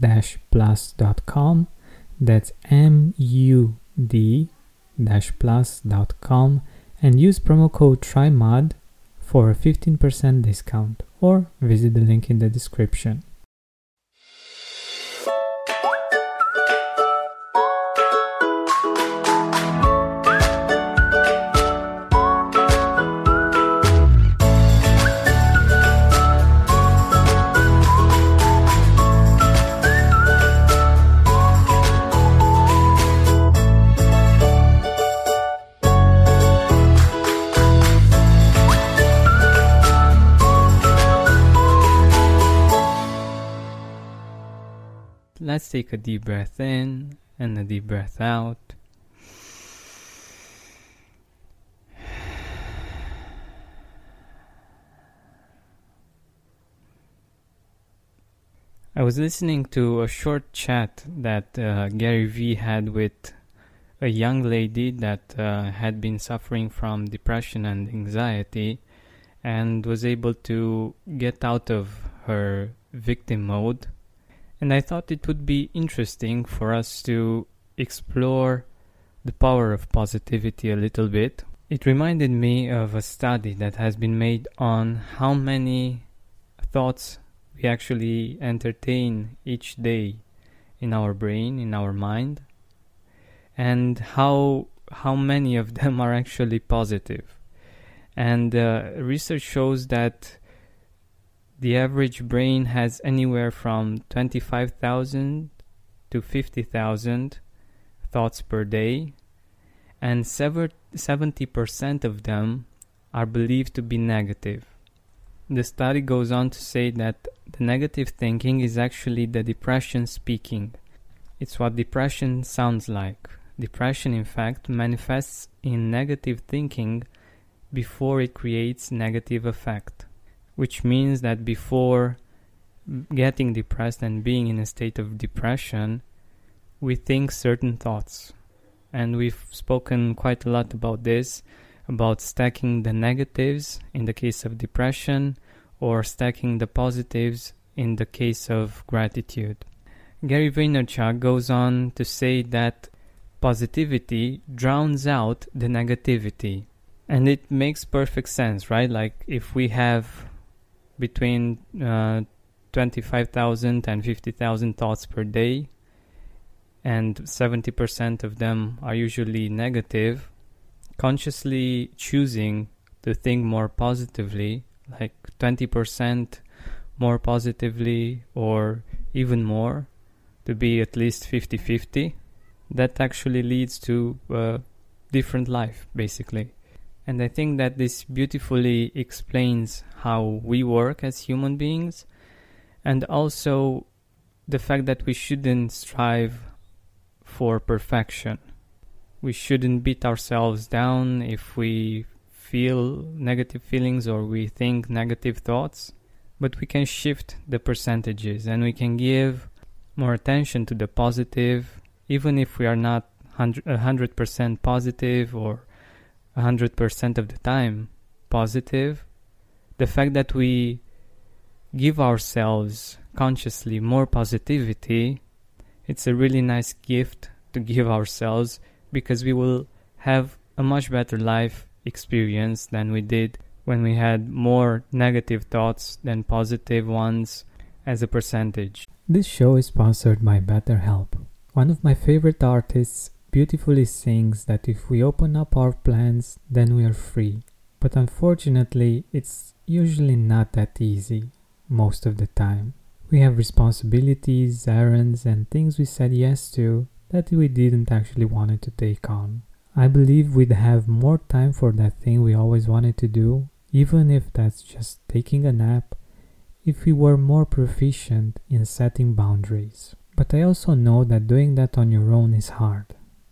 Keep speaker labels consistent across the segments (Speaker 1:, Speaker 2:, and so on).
Speaker 1: mood-plus.com. That's M U D plus.com and use promo code TRYMUD for a 15% discount or visit the link in the description.
Speaker 2: Let's take a deep breath in and a deep breath out. I was listening to a short chat that uh, Gary Vee had with a young lady that uh, had been suffering from depression and anxiety and was able to get out of her victim mode and I thought it would be interesting for us to explore the power of positivity a little bit. It reminded me of a study that has been made on how many thoughts we actually entertain each day in our brain, in our mind, and how how many of them are actually positive. And uh, research shows that the average brain has anywhere from 25,000 to 50,000 thoughts per day, and 70% of them are believed to be negative. The study goes on to say that the negative thinking is actually the depression speaking. It's what depression sounds like. Depression, in fact, manifests in negative thinking before it creates negative effect which means that before getting depressed and being in a state of depression, we think certain thoughts. And we've spoken quite a lot about this about stacking the negatives in the case of depression or stacking the positives in the case of gratitude. Gary Vaynerchuk goes on to say that positivity drowns out the negativity. And it makes perfect sense, right? Like if we have between uh, 25,000 and 50,000 thoughts per day, and 70% of them are usually negative, consciously choosing to think more positively, like 20% more positively, or even more, to be at least 50 50, that actually leads to a different life, basically. And I think that this beautifully explains how we work as human beings and also the fact that we shouldn't strive for perfection. We shouldn't beat ourselves down if we feel negative feelings or we think negative thoughts, but we can shift the percentages and we can give more attention to the positive even if we are not 100% positive or 100% of the time positive, the fact that we give ourselves consciously more positivity, it's a really nice gift to give ourselves because we will have a much better life experience than we did when we had more negative thoughts than positive ones as a percentage.
Speaker 1: This show is sponsored by BetterHelp. One of my favorite artists beautifully sings that if we open up our plans, then we are free. But unfortunately, it's usually not that easy most of the time. We have responsibilities, errands, and things we said yes to that we didn't actually want to take on. I believe we'd have more time for that thing we always wanted to do, even if that's just taking a nap, if we were more proficient in setting boundaries. But I also know that doing that on your own is hard.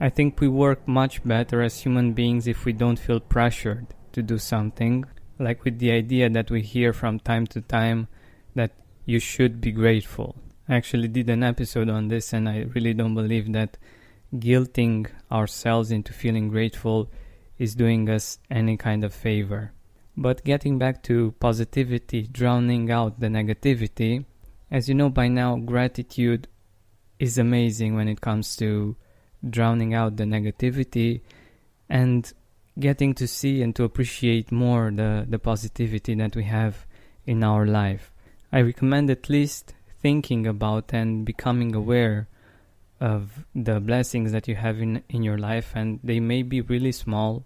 Speaker 2: I think we work much better as human beings if we don't feel pressured to do something, like with the idea that we hear from time to time that you should be grateful. I actually did an episode on this, and I really don't believe that guilting ourselves into feeling grateful is doing us any kind of favor. But getting back to positivity, drowning out the negativity, as you know by now, gratitude is amazing when it comes to drowning out the negativity and getting to see and to appreciate more the, the positivity that we have in our life. I recommend at least thinking about and becoming aware of the blessings that you have in, in your life, and they may be really small.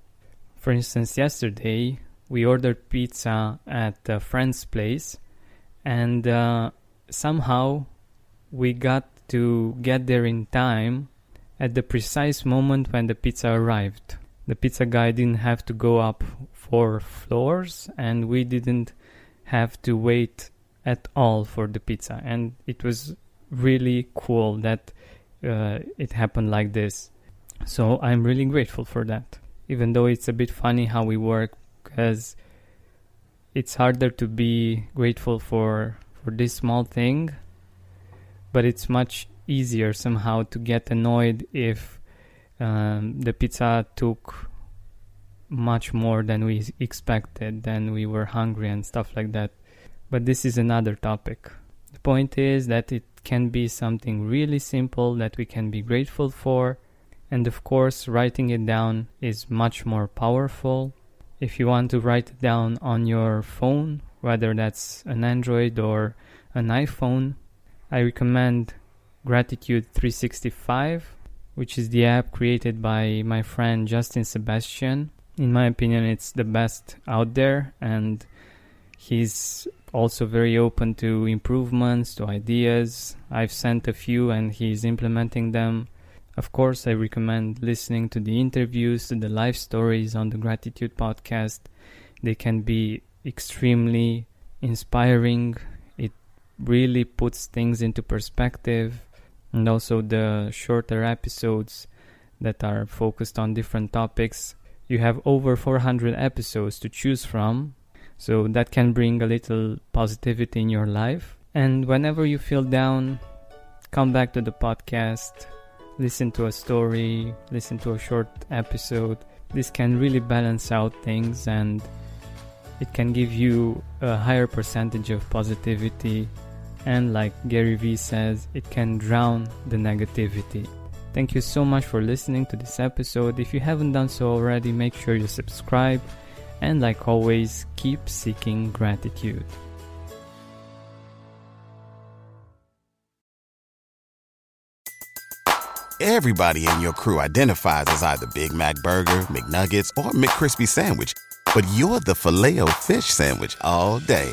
Speaker 2: For instance, yesterday we ordered pizza at a friend's place, and uh, somehow we got to get there in time at the precise moment when the pizza arrived. The pizza guy didn't have to go up four floors, and we didn't have to wait at all for the pizza. And it was really cool that uh, it happened like this. So I'm really grateful for that. Even though it's a bit funny how we work, because it's harder to be grateful for for this small thing, but it's much easier somehow to get annoyed if um, the pizza took much more than we expected, then we were hungry and stuff like that. But this is another topic. The point is that it can be something really simple that we can be grateful for. And of course, writing it down is much more powerful. If you want to write it down on your phone, whether that's an Android or an iPhone, I recommend Gratitude 365, which is the app created by my friend Justin Sebastian. In my opinion, it's the best out there, and he's also very open to improvements, to ideas. I've sent a few and he's implementing them. Of course, I recommend listening to the interviews, to the life stories on the Gratitude podcast. They can be extremely inspiring. It really puts things into perspective. And also the shorter episodes that are focused on different topics. You have over 400 episodes to choose from, so that can bring a little positivity in your life. And whenever you feel down, come back to the podcast, listen to a story, listen to a short episode. This can really balance out things and it can give you a higher percentage of positivity. And like Gary Vee says, it can drown the negativity. Thank you so much for listening to this episode. If you haven't done so already, make sure you subscribe and like always, keep seeking gratitude.
Speaker 3: Everybody in your crew identifies as either Big Mac Burger, McNuggets, or McCrispy Sandwich, but you're the Filet-O-Fish Sandwich all day.